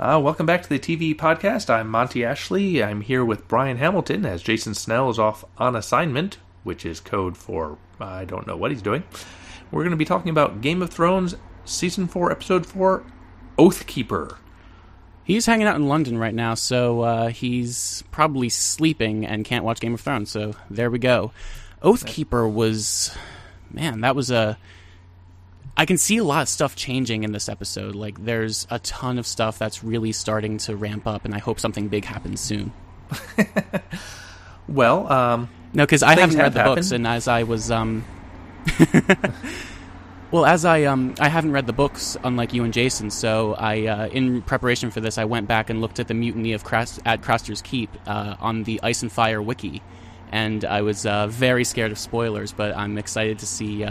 Uh, welcome back to the TV podcast. I'm Monty Ashley. I'm here with Brian Hamilton as Jason Snell is off on assignment, which is code for I don't know what he's doing. We're going to be talking about Game of Thrones Season 4, Episode 4, Oathkeeper. He's hanging out in London right now, so uh, he's probably sleeping and can't watch Game of Thrones. So there we go. Oathkeeper was, man, that was a. I can see a lot of stuff changing in this episode. Like, there's a ton of stuff that's really starting to ramp up, and I hope something big happens soon. Well, um, No, because I haven't read the books, and as I was, um, well, as I um, I haven't read the books, unlike you and Jason. So I, uh, in preparation for this, I went back and looked at the mutiny of Crast- at Craster's Keep uh, on the Ice and Fire wiki, and I was uh, very scared of spoilers, but I'm excited to see.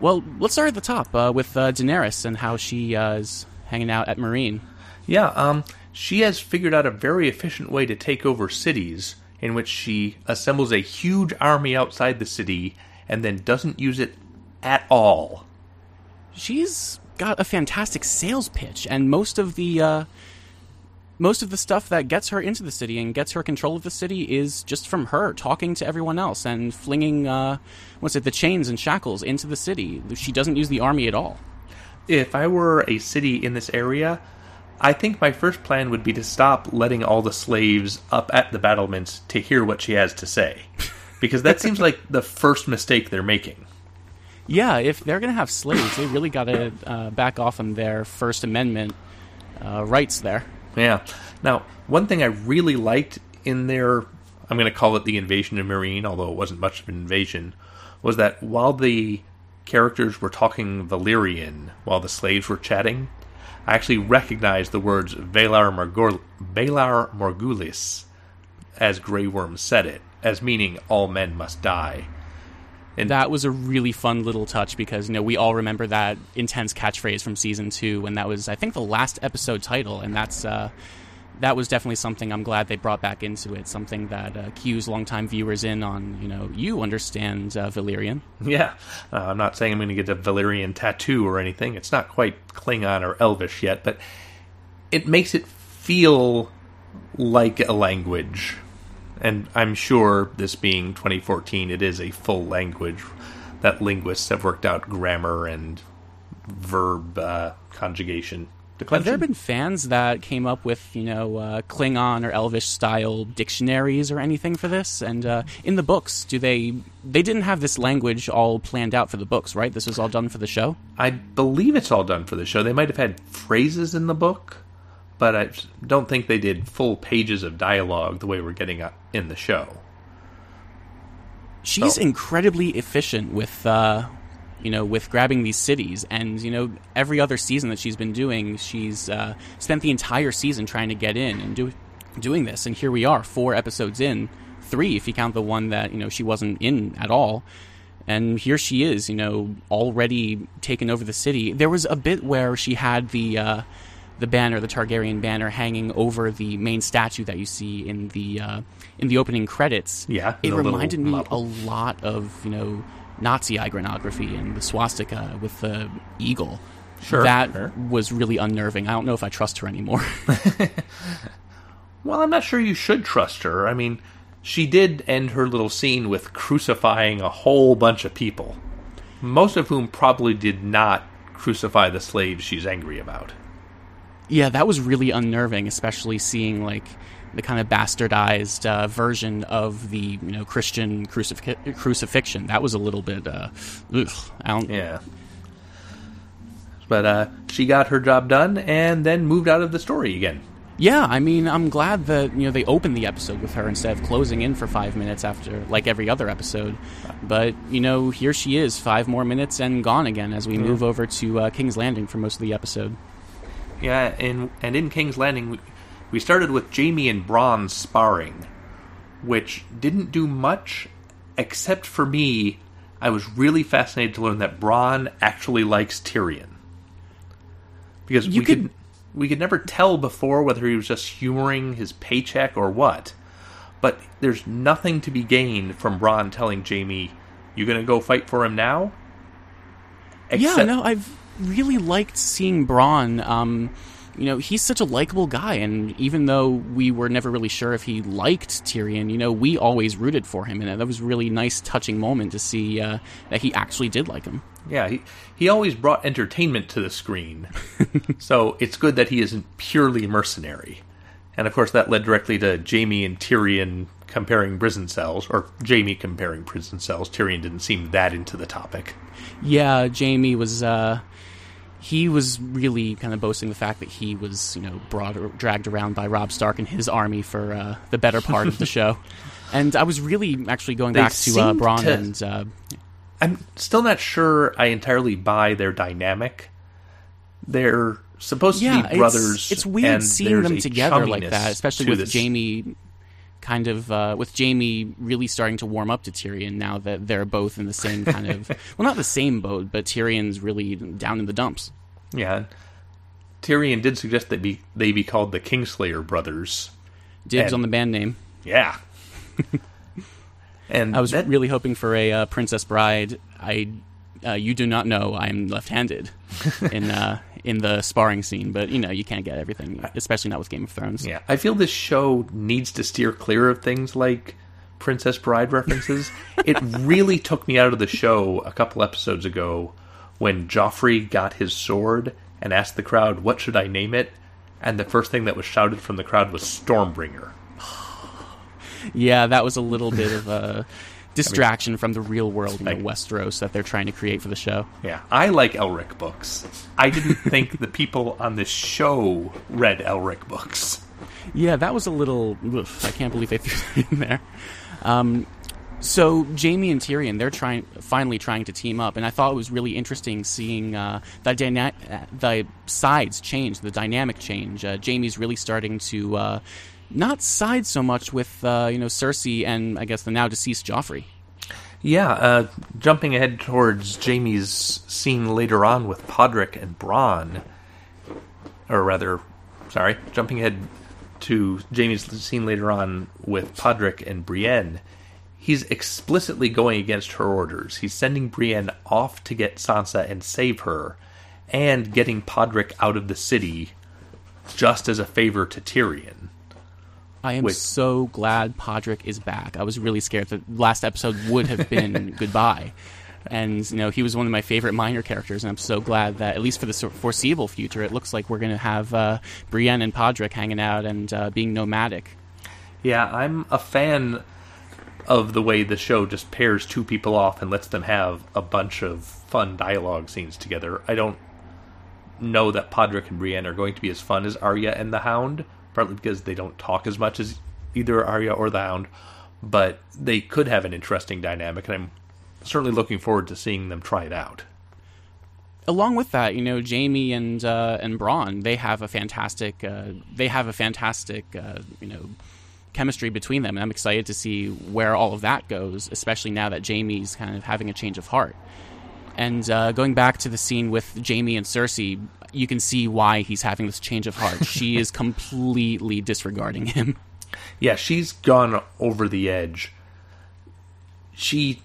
Well, let's start at the top uh, with uh, Daenerys and how she uh, is hanging out at Meereen. yeah, um, she has figured out a very efficient way to take over cities in which she assembles a huge army outside the city and then doesn't use it at all. she's got a fantastic sales pitch, and most of the uh, most of the stuff that gets her into the city and gets her control of the city is just from her talking to everyone else and flinging uh, what's it the chains and shackles into the city. She doesn't use the army at all. If I were a city in this area, I think my first plan would be to stop letting all the slaves up at the battlements to hear what she has to say. Because that seems like the first mistake they're making. Yeah, if they're gonna have slaves, they really got to uh, back off on their First Amendment uh, rights there. Yeah. Now, one thing I really liked in their, I'm going to call it the invasion of Meereen, although it wasn't much of an invasion, was that while the characters were talking Valyrian while the slaves were chatting, I actually recognized the words Valar, Valar Morgulis as Grey Worm said it, as meaning all men must die. And That was a really fun little touch because you know we all remember that intense catchphrase from season two, and that was I think the last episode title, and that's uh, that was definitely something I'm glad they brought back into it. Something that uh, cues longtime viewers in on. You know, you understand uh, Valyrian. Yeah, uh, I'm not saying I'm going to get a Valyrian tattoo or anything. It's not quite Klingon or Elvish yet, but it makes it feel like a language. And I'm sure, this being 2014, it is a full language that linguists have worked out grammar and verb uh, conjugation. Have there been fans that came up with you know uh, Klingon or Elvish style dictionaries or anything for this? And uh, in the books, do they they didn't have this language all planned out for the books, right? This was all done for the show. I believe it's all done for the show. They might have had phrases in the book, but I don't think they did full pages of dialogue the way we're getting in the show. she's So- incredibly efficient with uh, you know with grabbing these cities and you know every other season that she's been doing she's uh, spent the entire season trying to get in and do, doing this and here we are four episodes in three if you count the one that you know she wasn't in at all and here she is you know already taken over the city there was a bit where she had the uh, the banner, the Targaryen banner, hanging over the main statue that you see in the uh, in the opening credits. Yeah, it reminded me a lot of you know Nazi iconography and the swastika with the eagle. Sure, that sure. was really unnerving. I don't know if I trust her anymore. Well, I'm not sure you should trust her. I mean, she did end her little scene with crucifying a whole bunch of people, most of whom probably did not crucify the slaves she's angry about. Yeah, that was really unnerving, especially seeing like the kind of bastardized uh, version of the you know Christian crucif- crucifixion. That was a little bit. Uh, ugh. Yeah. But uh, she got her job done and then moved out of the story again. Yeah, I mean, I'm glad that you know they opened the episode with her instead of closing in for five minutes after, like every other episode. But you know, here she is, five more minutes and gone again as we move over to uh, King's Landing for most of the episode. Yeah, and and in King's Landing, we- we started with Jamie and Bronn sparring, which didn't do much, except for me. I was really fascinated to learn that Bronn actually likes Tyrion, because You we could- could we could never tell before whether he was just humoring his paycheck or what. But there's nothing to be gained from Bronn telling Jamie, "You're gonna go fight for him now?" yeah, no, I've really liked seeing Bronn. Um, you know, he's such a likable guy, and even though we were never really sure if he liked Tyrion, you know, we always rooted for him, and that was a really nice, touching moment to see uh, that he actually did like him. Yeah, he he always brought entertainment to the screen, so it's good that he isn't purely mercenary. And of course, that led directly to Jamie and Tyrion comparing prison cells, or Jamie comparing prison cells. Tyrion didn't seem that into the topic. Yeah, Jamie was. Uh, he was really kind of boasting the fact that he was, you know, brought dragged around by Rob Stark and his army for uh, the better part of the show. And I was really actually going They back to uh, Bronn to- and uh, I'm still not sure I entirely buy their dynamic. They're supposed yeah, to be brothers. It's, it's weird and seeing them together like that, especially with. Jamie. Kind of uh, with Jamie really starting to warm up to Tyrion now that they're both in the same kind of well, not the same boat, but Tyrion's really down in the dumps. Yeah. Tyrion did suggest that be, they be called the Kingslayer brothers. Dibs And- on the band name. Yeah. and I was that, really hoping for a uh, Princess Bride. I, uh, you do not know I'm left-handed in uh, in the sparring scene, but you know you can't get everything, especially not with Game of Thrones. yeah, I feel this show needs to steer clear of things like Princess Bride references. it really took me out of the show a couple episodes ago when Joffrey got his sword and asked the crowd, "What should I name it?" And the first thing that was shouted from the crowd was Stormbringer. Yeah, that was a little bit of a distraction from the real world in Like- Westeros that they're trying to create for the show. Yeah, I like Elric books. I didn't think the people on this show read Elric books. Yeah, that was a little. Oof, I can't believe they threw that in there. Um, so Jamie and Tyrion, they're trying, finally trying to team up, and I thought it was really interesting seeing uh, the dyna- uh, the sides change, the dynamic change. Uh, Jamie's really starting to uh, not side so much with uh, you know Cersei and I guess the now deceased Joffrey. Yeah, uh, jumping ahead towards Jamie's scene later on with Podrick and Bronn, or rather, sorry, jumping ahead to Jamie's scene later on with Podrick and Brienne, he's explicitly going against her orders. He's sending Brienne off to get Sansa and save her, and getting Podrick out of the city just as a favor to Tyrion. I am Wait. so glad Podrick is back. I was really scared that last episode would have been goodbye. And, you know, he was one of my favorite minor characters, and I'm so glad that, at least for the foreseeable future, it looks like we're going to have uh, Brienne and Podrick hanging out and uh, being nomadic. Yeah, I'm a fan of the way the show just pairs two people off and lets them have a bunch of fun dialogue scenes together. I don't know that Podrick and Brienne are going to be as fun as Arya and the Hound, partly because they don't talk as much as either Arya or the Hound, but they could have an interesting dynamic, and I'm certainly looking forward to seeing them try it out. along with that, you know, Jamie and uh, and Bronn, they have a fantastic uh, they have a fantastic uh, you know chemistry between them, and I'm excited to see where all of that goes, especially now that Jamie's kind of having a change of heart. And uh, going back to the scene with Jamie and Cersei, you can see why he's having this change of heart. she is completely disregarding him. Yeah, she's gone over the edge. She.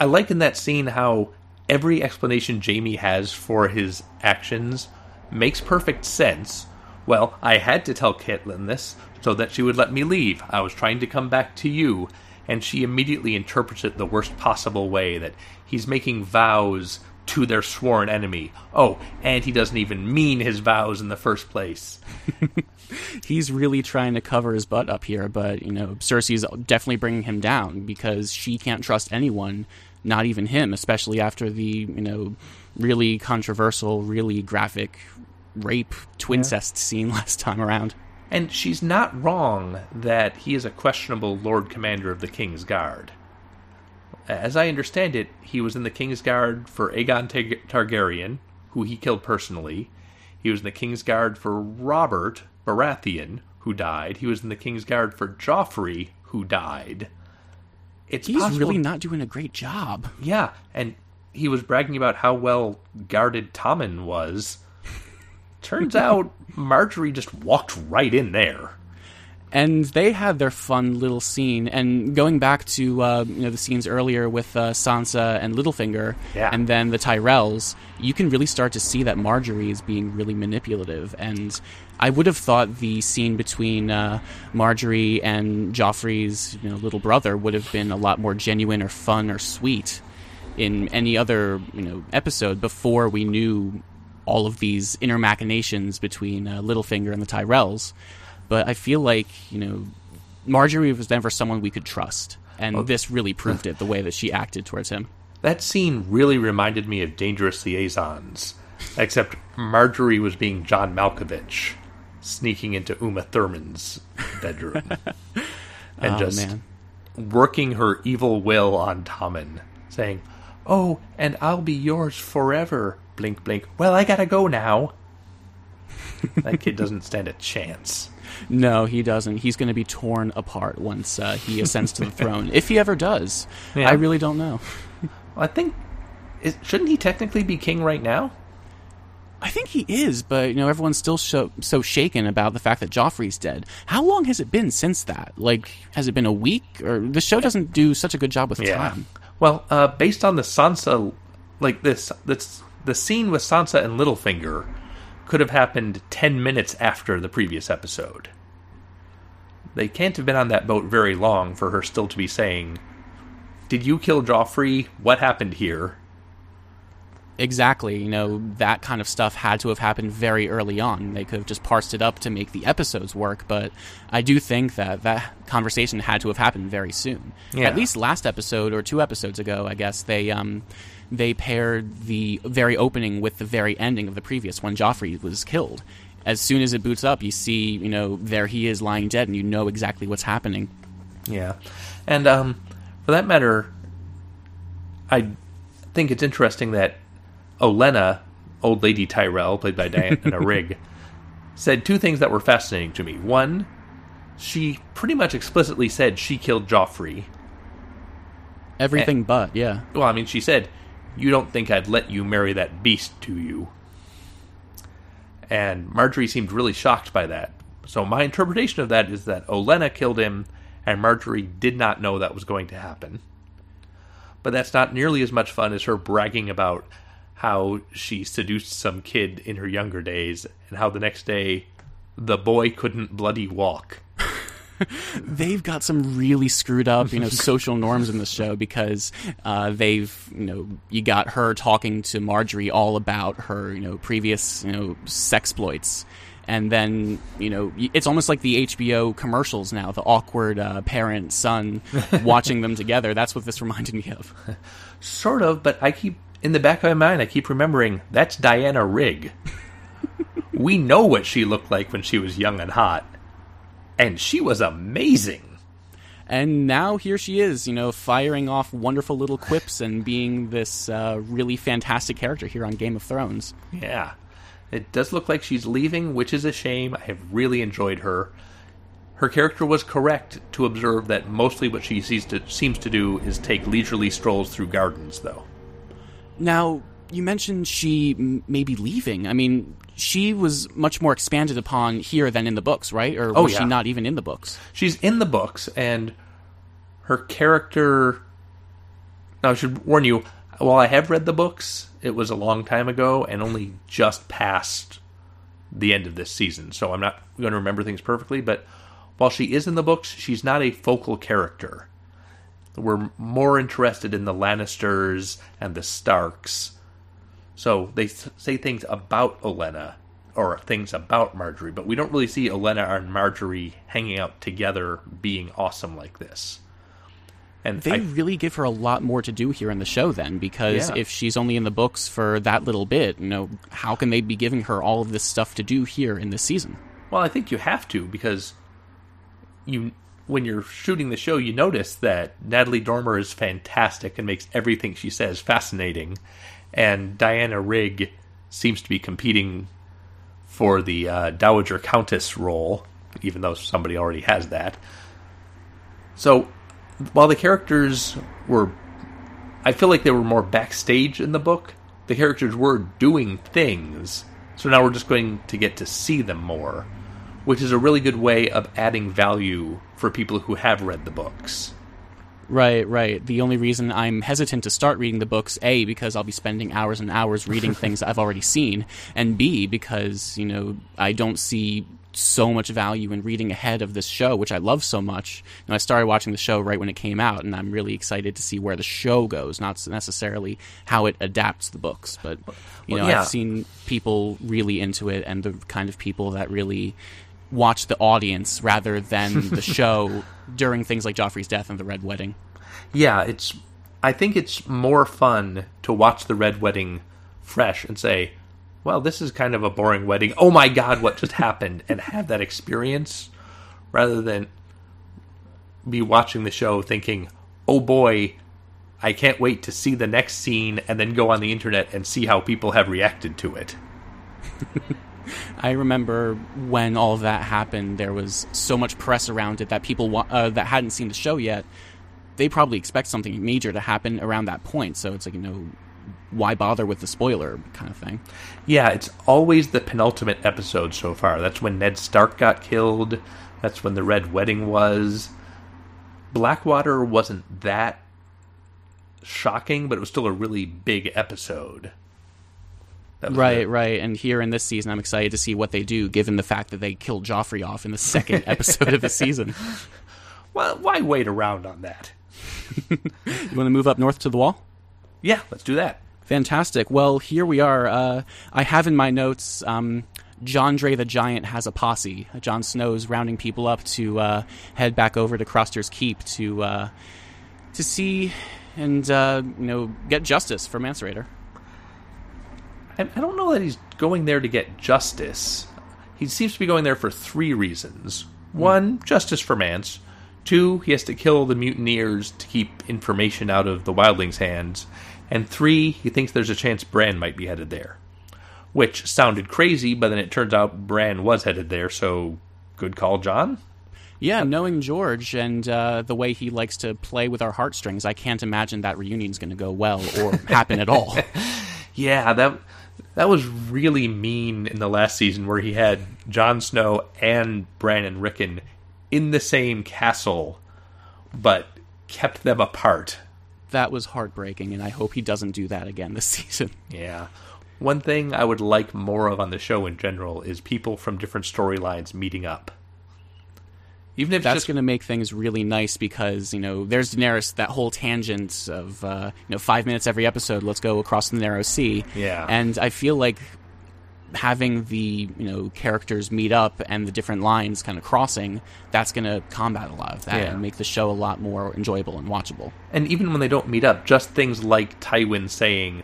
I like in that scene how every explanation Jamie has for his actions makes perfect sense. Well, I had to tell Catelyn this so that she would let me leave. I was trying to come back to you. And she immediately interprets it the worst possible way that he's making vows to their sworn enemy. Oh, and he doesn't even mean his vows in the first place. he's really trying to cover his butt up here, but you know, Cersei's definitely bringing him down because she can't trust anyone, not even him, especially after the you know really controversial, really graphic rape twincest scene last time around. And she's not wrong that he is a questionable Lord Commander of the King's Guard. As I understand it, he was in the King's Guard for Aegon Tar- Targaryen, who he killed personally. He was in the King's Guard for Robert Baratheon, who died. He was in the King's Guard for Joffrey, who died. It's He's possible- really not doing a great job. yeah, and he was bragging about how well guarded Tommen was. Turns out Margaery just walked right in there. And they had their fun little scene. And going back to uh, you know the scenes earlier with uh, Sansa and Littlefinger, Yeah. and then the Tyrells, you can really start to see that Margaery is being really manipulative. And I would have thought the scene between uh, Margaery and Joffrey's you know, little brother would have been a lot more genuine or fun or sweet in any other you know episode before we knew all of these inner machinations between uh, Littlefinger and the Tyrells. But I feel like you know Margaery was never someone we could trust, and this really proved it. The way that she acted towards him. That scene really reminded me of Dangerous Liaisons, except Margaery was being John Malkovich, sneaking into Uma Thurman's bedroom and oh just man, working her evil will on Tommen, saying, "Oh, and I'll be yours forever." Blink, blink. Well, I gotta go now. that kid doesn't stand a chance. No, he doesn't. He's going to be torn apart once uh, he ascends to the throne, if he ever does. Yeah. I really don't know. I think, is, shouldn't he technically be king right now? I think he is, but you know everyone's still so, so shaken about the fact that Joffrey's dead. How long has it been since that? Like, has it been a week? Or the show doesn't do such a good job with time. Well, uh, based on the Sansa, like this, this, the scene with Sansa and Littlefinger could have happened ten minutes after the previous episode. They can't have been on that boat very long for her still to be saying, "Did you kill Joffrey? What happened here?" Exactly. You know that kind of stuff had to have happened very early on. They could have just parsed it up to make the episodes work, but I do think that that conversation had to have happened very soon. Yeah. At least last episode or two episodes ago, I guess they um, they paired the very opening with the very ending of the previous when Joffrey was killed. As soon as it boots up, you see, you know, there he is lying dead, and you know exactly what's happening. Yeah, and um, for that matter, I think it's interesting that Olenna, old lady Tyrell, played by Diana Rigg, said two things that were fascinating to me. One, she pretty much explicitly said she killed Joffrey. Everything but, yeah. Well, I mean, she said, "You don't think I'd let you marry that beast, do you?" And Margaery seemed really shocked by that. So my interpretation of that is that Olenna killed him, and Margaery did not know that was going to happen. But that's not nearly as much fun as her bragging about how she seduced some kid in her younger days, and how the next day the boy couldn't bloody walk. they've got some really screwed up, you know, social norms in the show because uh, they've, you know, you got her talking to Margaery all about her, you know, previous, you know, sexploits. And then, you know, it's almost like the HBO commercials now, the awkward uh, parent son watching them together. That's what this reminded me of. Sort of, but I keep in the back of my mind. I keep remembering that's Diana Rigg. we know what she looked like when she was young and hot, and she was amazing. And now here she is, you know, firing off wonderful little quips and being this uh, really fantastic character here on Game of Thrones. Yeah, it does look like she's leaving, which is a shame. I have really enjoyed her. Her character was correct to observe that mostly what she sees to, seems to do is take leisurely strolls through gardens, though. Now, you mentioned she m- may be leaving. I mean, she was much more expanded upon here than in the books, right? Or oh, was Oh, she not even in the books? she's in the books and her character now i should warn you while i have read the books it was a long time ago and only just past the end of this season so i'm not going to remember things perfectly but while she is in the books she's not a focal character we're more interested in the lannisters and the starks so they say things about Olenna or things about Margaery, but we don't really see Olenna and Margaery hanging out together being awesome like this. And They I, really give her a lot more to do here in the show, then, because Yeah. if she's only in the books for that little bit, you know, how can they be giving her all of this stuff to do here in this season? well, I think you have to because you when you're shooting the show, you notice that Natalie Dormer is fantastic and makes everything she says fascinating, and Diana Rigg seems to be competing for the uh, Dowager Countess role, even though somebody already has that. So, while the characters were, I feel like they were more backstage in the book. The characters were doing things, so now we're just going to get to see them more. which is a really good way of adding value for people who have read the books. Right, right. The only reason I'm hesitant to start reading the books, A, because I'll be spending hours and hours reading things I've already seen, and B, because, you know, I don't see so much value in reading ahead of this show, which I love so much. You know, I started watching the show right when it came out, and I'm really excited to see where the show goes, not necessarily how it adapts the books. But, you know, yeah. I've seen people really into it, and the kind of people that really watch the audience rather than the show during things like Joffrey's death and the Red Wedding. Yeah, it's. I think it's more fun to watch the red wedding fresh and say, "Well, this is kind of a boring wedding. Oh my god, what just happened?" and have that experience rather than be watching the show thinking, "Oh boy, I can't wait to see the next scene," and then go on the internet and see how people have reacted to it. I remember when all of that happened, there was so much press around it that people uh, that hadn't seen the show yet, they probably expect something major to happen around that point. So it's like you know, why bother with the spoiler kind of thing? Yeah, it's always the penultimate episode so far. That's when Ned Stark got killed. That's when the Red Wedding was. Blackwater wasn't that shocking, but it was still a really big episode. Right, right. And here in this season, I'm excited to see what they do, given the fact that they killed Joffrey off in the second episode of the season. Well, why wait around on that? You want to move up north to the wall? Yeah, let's do that. Fantastic. Well, here we are. Uh, I have in my notes. Um, John Dre the Giant has a posse. Jon Snow's rounding people up to uh, head back over to Craster's Keep to uh, to see and uh, you know get justice for Mance Rayder. I, I don't know that he's going there to get justice. He seems to be going there for three reasons. One, justice for Mance. Two, he has to kill the mutineers to keep information out of the wildlings' hands. And three, he thinks there's a chance Bran might be headed there. Which sounded crazy, but then it turns out Bran was headed there, so good call, Jon. Yeah, knowing George and uh, the way he likes to play with our heartstrings, I can't imagine that reunion's going to go well or happen at all. Yeah, that that was really mean in the last season where he had Jon Snow and Bran and Rickon in the same castle, but kept them apart. That was heartbreaking, and I hope he doesn't do that again this season. Yeah. One thing I would like more of on the show in general is people from different storylines meeting up. Even if That's just going to make things really nice because you know there's Daenerys that whole tangent of uh, you know five minutes every episode. Let's go across the narrow sea. Yeah. and I feel like having the you know characters meet up and the different lines kind of crossing that's going to combat a lot of that Yeah. and make the show a lot more enjoyable and watchable. And even when they don't meet up, just things like Tywin saying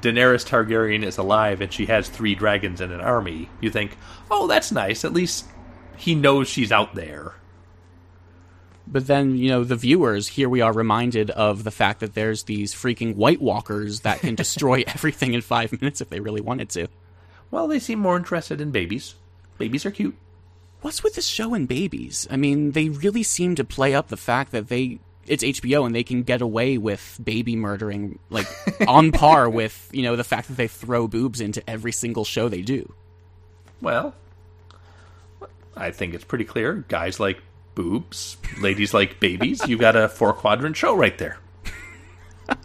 Daenerys Targaryen is alive and she has three dragons and an army, you think, oh, that's nice. At least he knows she's out there. But then, you know, the viewers, here we are reminded of the fact that there's these freaking White Walkers that can destroy everything in five minutes if they really wanted to. Well, they seem more interested in babies. Babies are cute. What's with this show and babies? I mean, they really seem to play up the fact that they it's HBO and they can get away with baby murdering like on par with, you know, the fact that they throw boobs into every single show they do. Well, I think it's pretty clear. Guys like boobs, ladies like babies. You got a four quadrant show right there.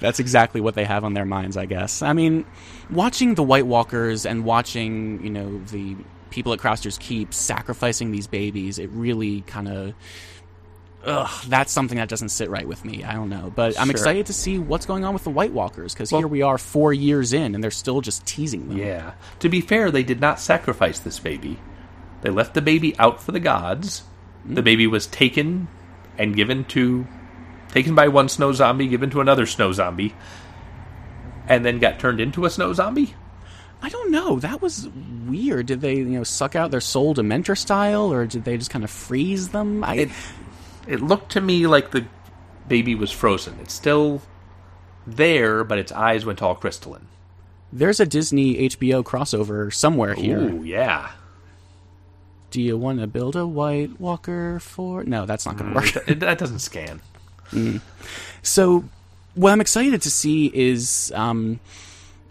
That's exactly what they have on their minds, I guess. I mean, watching the White Walkers and watching, you know, the people at Craster's Keep sacrificing these babies, it really kind of. Ugh, that's something that doesn't sit right with me. I don't know. But I'm Sure. excited to see what's going on with the White Walkers because Well- here we are four years in and they're still just teasing them. Yeah. To be fair, they did not sacrifice this baby. They left the baby out for the gods. The hmm. baby was taken and given to taken by one snow zombie, given to another snow zombie, and then got turned into a snow zombie. I don't know. That was weird. Did they, you know, suck out their soul Dementor style or did they just kind of freeze them? I, It it looked to me like the baby was frozen. It's still there, but its eyes went all crystalline. there's a Disney HBO crossover somewhere here. Ooh, yeah. Do you want to build a White Walker for? No, that's not going to work. It- that doesn't scan. So, what I'm excited to see is, um,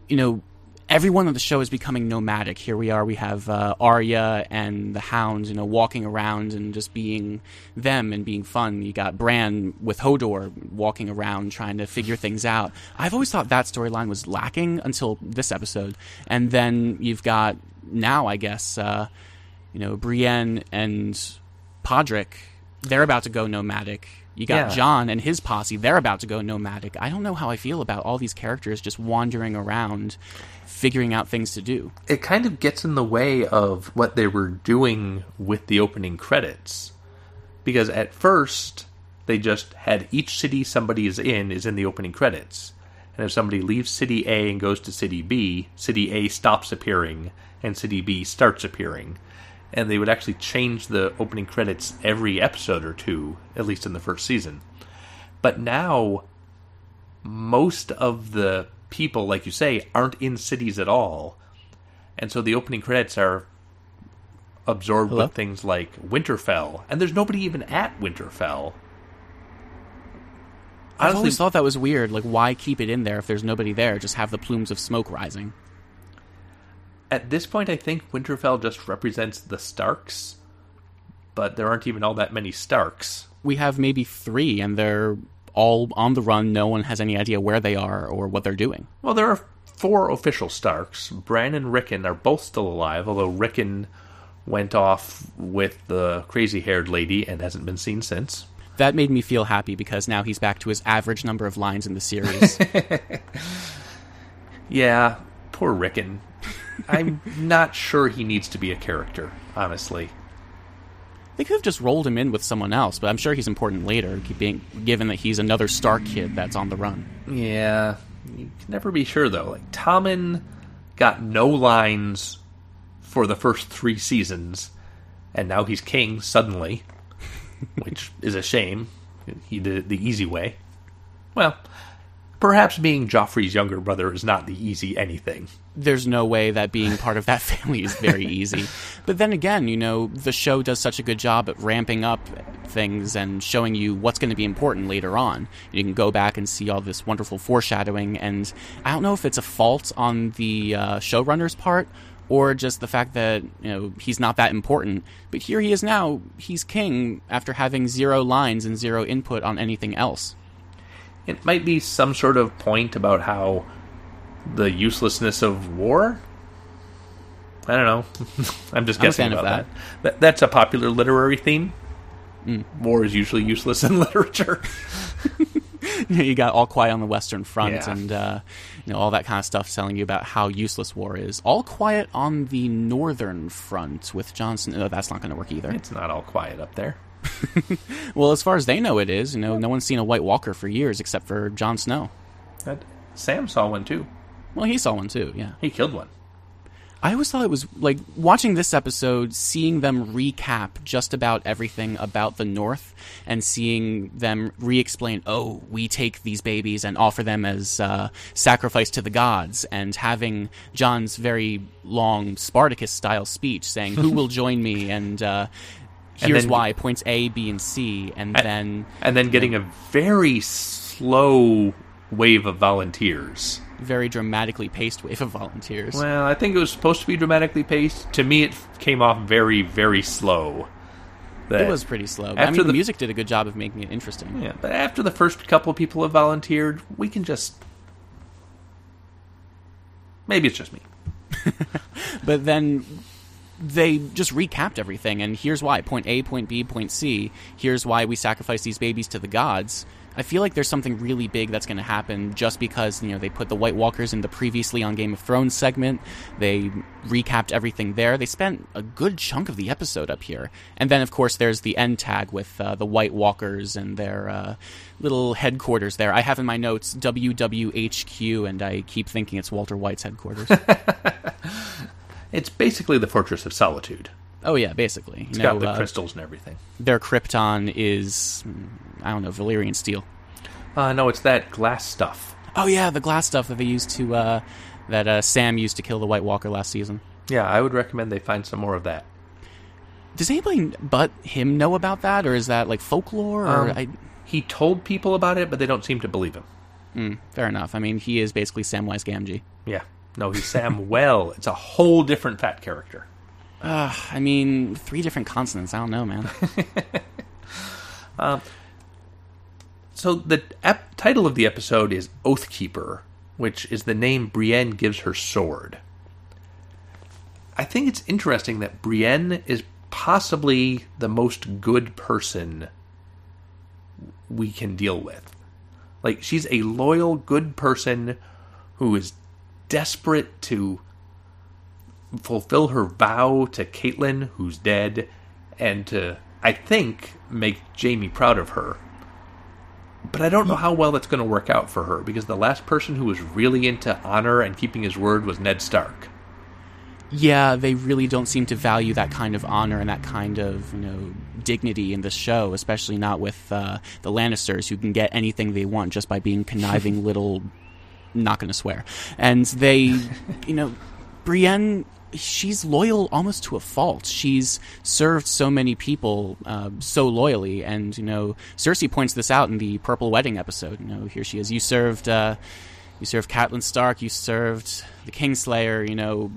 you know, everyone on the show is becoming nomadic. Here we are. We have uh, Arya and the Hounds, you know, walking around and just being them and being fun. You got Bran with Hodor walking around trying to figure things out. I've always thought that storyline was lacking until this episode, and then you've got now, I guess, uh, you know, Brienne and Podrick. They're about to go nomadic. You got Yeah. Jon and his posse. They're about to go nomadic. I don't know how I feel about all these characters just wandering around, figuring out things to do. it kind of gets in the way of what they were doing with the opening credits. Because at first, they just had each city somebody is in is in the opening credits. And if somebody leaves city A and goes to city B, city A stops appearing and city B starts appearing. And they would actually change the opening credits every episode or two, at least in the first season. But now, most of the people, like you say, aren't in cities at all. And so the opening credits are absorbed Hello? with things like Winterfell, and there's nobody even at Winterfell. I've Honestly, always thought that was weird. Like, why keep it in there if there's nobody there? Just have the plumes of smoke rising. At this point, I think Winterfell just represents the Starks, but there aren't even all that many Starks. We have maybe three, and they're all on the run. No one has any idea where they are or what they're doing. Well, there are four official Starks. Bran and Rickon are both still alive, although Rickon went off with the crazy haired lady and hasn't been seen since. That made me feel happy because now he's back to his average number of lines in the series. Yeah, poor Rickon. I'm not sure he needs to be a character, honestly. they could have just rolled him in with someone else, but I'm sure he's important later, being, given that he's another Stark kid that's on the run. Yeah, you can never be sure though. Like Tommen got no lines for the first three seasons, and now he's king suddenly, which is a shame. He did it the easy way. Well, perhaps being Joffrey's younger brother is not the easy anything. there's no way that being part of that family is very easy. But then again, you know, the show does such a good job at ramping up things and showing you what's going to be important later on. You can go back and see all this wonderful foreshadowing, and I don't know if it's a fault on the uh, showrunner's part or just the fact that you know he's not that important. But here he is now. He's king after having zero lines and zero input on anything else. It might be some sort of point about how the uselessness of war. I don't know. I'm just I'm guessing of about that. that. that. That's a popular literary theme. War is usually useless in literature. you got all quiet on the western front Yeah. and uh, you know all that kind of stuff telling you about how useless war is all quiet on the northern front with johnson no that's not going to work either it's not all quiet up there. well as far as they know it is you know no one's seen a white walker for years except for Jon snow That, Sam saw one too. well he saw one too yeah He killed one. I always thought it was like watching this episode, seeing them recap just about everything about the North, and seeing them re-explain. Oh, we take these babies and offer them as uh, sacrifice to the gods, and having Jon's very long Spartacus-style speech saying, "Who will join me?" and uh, And here's then- why: points A, B, and C, and then And then getting a very slow wave of volunteers. very dramatically paced wave of volunteers. Well, I think it was supposed to be dramatically paced. To me, it came off very, very slow. That- it was pretty slow. But, I After mean, the the- music did a good job of making it interesting. Yeah, but after the first couple of people have volunteered, we can just. Maybe it's just me. but then they just recapped everything and here's why. Point a point b point c here's why we sacrifice these babies to the gods. I feel like there's something really big that's going to happen just because you know they put the white walkers in the previously on game of thrones segment. They recapped everything there. They spent a good chunk of the episode up here. And then of course there's the end tag with uh, the white walkers and their uh, little headquarters there. I have in my notes wwhq and i keep thinking it's walter white's headquarters It's basically the Fortress of Solitude. Oh yeah, basically. You It's know, got the uh, crystals and everything. their Krypton is I don't know Valyrian steel. Uh, no, it's that glass stuff. Oh yeah, the glass stuff that they used to uh, that uh, Sam used to kill the White Walker last season. Yeah, I would recommend they find some more of that. Does anybody but him know about that, or is that like folklore? Or Um, I, He told people about it, but they don't seem to believe him. mm, fair enough. I mean, he is basically Samwise Gamgee. Yeah. No, he's Samwell. It's a whole different fat character. Uh, I mean, three different consonants. I don't know, man. So the ep- title of the episode is Oathkeeper, which is the name Brienne gives her sword. I think it's interesting that Brienne is possibly the most good person we can deal with. Like she's a loyal, good person who is desperate to fulfill her vow to Catelyn, who's dead, and to I think make Jamie proud of her. But I don't know how well that's going to work out for her because the last person who was really into honor and keeping his word was Ned Stark. yeah, they really don't seem to value that kind of honor and that kind of you know dignity in the show, especially not with uh, the Lannisters, who can get anything they want just by being conniving little. Not going to swear, and they, you know, Brienne. She's loyal almost to a fault. She's served so many people uh, so loyally, and you know, Cersei points this out in the Purple Wedding episode. You know, here she is. You served, uh, you served Catelyn Stark. You served the Kingslayer. You know,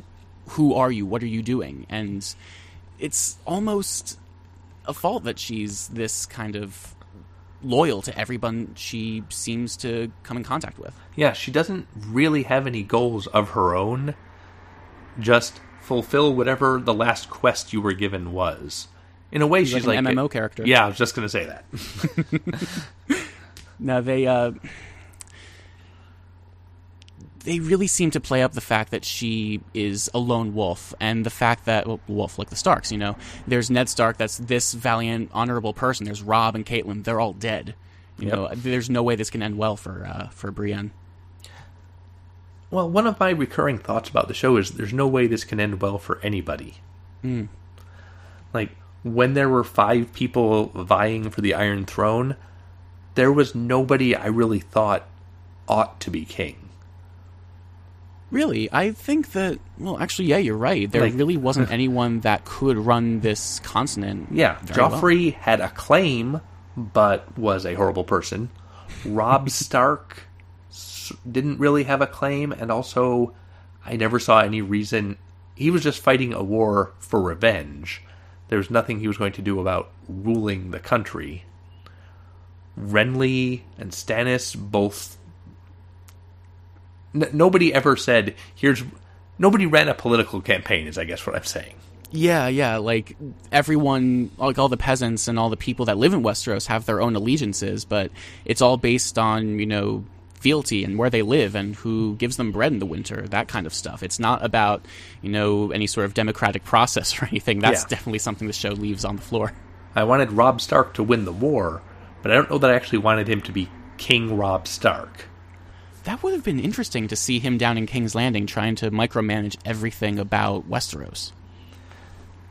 who are you? What are you doing? And it's almost a fault that she's this kind of loyal to everyone she seems to come in contact with. Yeah, she doesn't really have any goals of her own. Just fulfill whatever the last quest you were given was. In a way, She's she's like like, an MMO character. Yeah, I was just going to say that. Now they uh, they really seem to play up the fact that she is a lone wolf, and the fact that well, wolf like the Starks. You know, there's Ned Stark, that's this valiant, honorable person. There's Rob and Catelyn, they're all dead. You Yep. know, there's no way this can end well for uh, for Brienne. Well, one of my recurring thoughts about the show is there's no way this can end well for anybody. Like, when there were five people vying for the Iron Throne, there was nobody I really thought ought to be king. Really, I think that. Well, actually, yeah, you're right. There Like- really wasn't anyone that could run this continent. Yeah, very well. Joffrey had a claim, but was a horrible person. Rob Stark didn't really have a claim, and also, I never saw any reason. He was just fighting a war for revenge. There was nothing he was going to do about ruling the country. Renly and Stannis both. N- nobody ever said, here's. Nobody ran a political campaign, is I guess what I'm saying. Yeah, yeah. Like everyone, like all the peasants and all the people that live in Westeros have their own allegiances, but it's all based on you know fealty and where they live and who gives them bread in the winter, that kind of stuff. It's not about you know any sort of democratic process or anything. That's Yeah. definitely something the show leaves on the floor. I wanted Rob Stark to win the war, but I don't know that I actually wanted him to be King Rob Stark. That would have been interesting to see him down in King's Landing trying to micromanage everything about Westeros.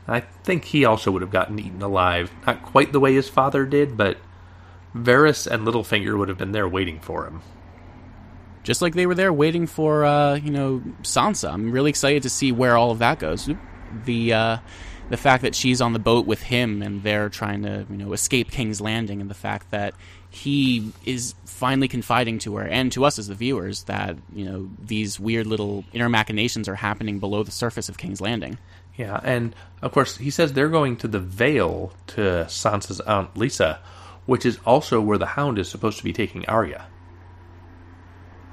I think he also would have gotten eaten alive. Not quite the way his father did, but Varys and Littlefinger would have been there waiting for him. just like they were there waiting for uh, you know Sansa. I'm really excited to see where all of that goes. The uh, the fact that she's on the boat with him and they're trying to you know escape King's Landing, and the fact that he is finally confiding to her and to us as the viewers that you know these weird little inner machinations are happening below the surface of King's Landing. Yeah, and of course he says they're going to the Vale to Sansa's aunt Lysa, which is also where the Hound is supposed to be taking Arya.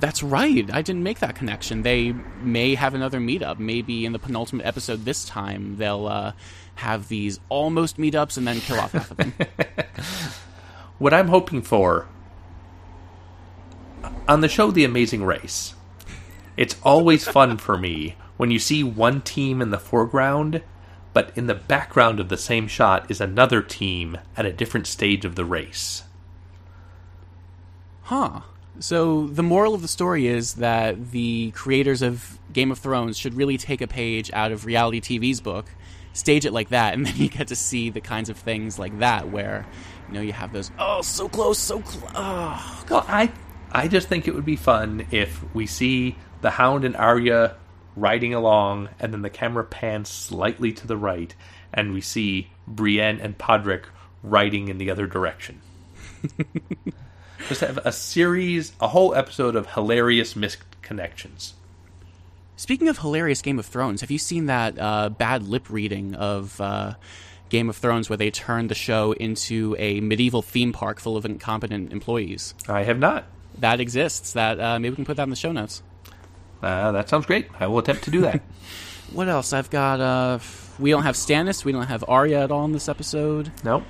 That's right. I didn't make that connection. They may have another meetup. Maybe in the penultimate episode this time, they'll uh, have these almost meetups and then kill off half of them. What I'm hoping for on the show The Amazing Race, it's always fun for me when you see one team in the foreground, but in the background of the same shot is another team at a different stage of the race. Huh. So the moral of the story is that the creators of Game of Thrones should really take a page out of reality TV's book, stage it like that, and then you get to see the kinds of things like that where you know you have those oh so close, so close. Oh, Well, I I just think it would be fun if we see the Hound and Arya riding along, and then the camera pans slightly to the right, and we see Brienne and Podrick riding in the other direction. just have a series, a whole episode of hilarious missed connections. Speaking of hilarious Game of Thrones, have you seen that uh, bad lip reading of uh, Game of Thrones where they turned the show into a medieval theme park full of incompetent employees? I have not. That exists. That uh, maybe we can put that in the show notes. Uh, that sounds great. I will attempt to do that. What else? I've got. Uh, we don't have Stannis. We don't have Arya at all in this episode. nope.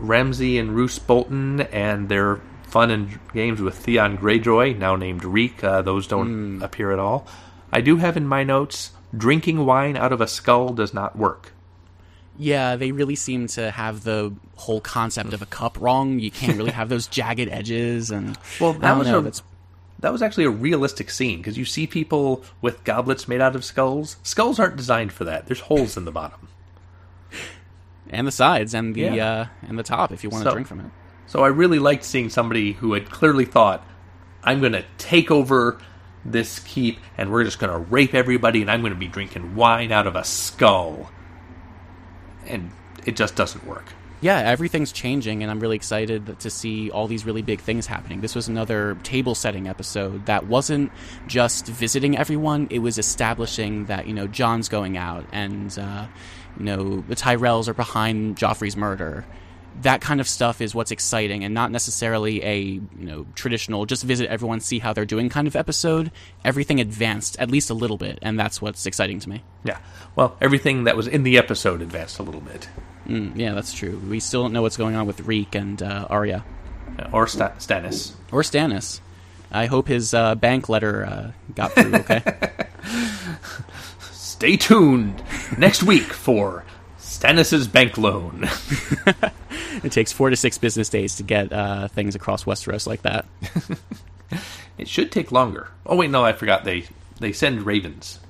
Ramsay and Roose Bolton and their fun and games with Theon Greyjoy, now named Reek, uh, those don't appear at all. I do have in my notes drinking wine out of a skull does not work. Yeah, they really seem to have the whole concept of a cup wrong. You can't really have those jagged edges, and Well, I that don't was know. a- That was actually a realistic scene because you see people with goblets made out of skulls. Skulls aren't designed for that. There's holes in the bottom. And the sides and the Yeah. uh, and the top if you want to So- drink from it. So I really liked seeing somebody who had clearly thought, I'm going to take over this keep and we're just going to rape everybody and I'm going to be drinking wine out of a skull. And it just doesn't work. Yeah, everything's changing, and I'm really excited to see all these really big things happening. This was another table setting episode that wasn't just visiting everyone; it was establishing that you know Jon's going out, and uh, you know the Tyrells are behind Joffrey's murder. That kind of stuff is what's exciting, and not necessarily a you know traditional just visit everyone, see how they're doing kind of episode. Everything advanced at least a little bit, and that's what's exciting to me. Yeah. Well, everything that was in the episode advanced a little bit. Mm, yeah, that's true. We still don't know what's going on with Reek and uh, Arya. Or Sta- Stannis. or Stannis. I hope his uh, bank letter uh, got through. Okay. Stay tuned next week for Stannis's bank loan. it takes four to six business days to get uh, things across Westeros like that. it should take longer. Oh wait, no, I forgot. They they send ravens.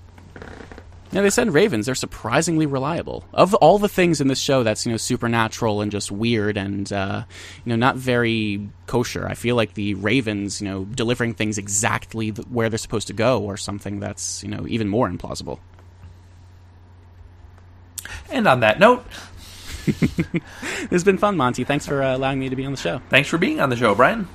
Yeah, they send ravens. They're surprisingly reliable. Of all the things in this show that's you know supernatural and just weird and uh, you know not very kosher, I feel like the ravens, you know, delivering things exactly where they're supposed to go, or something that's you know even more implausible. And on that note, It's been fun, Monty. Thanks for uh, allowing me to be on the show. thanks for being on the show, Brian.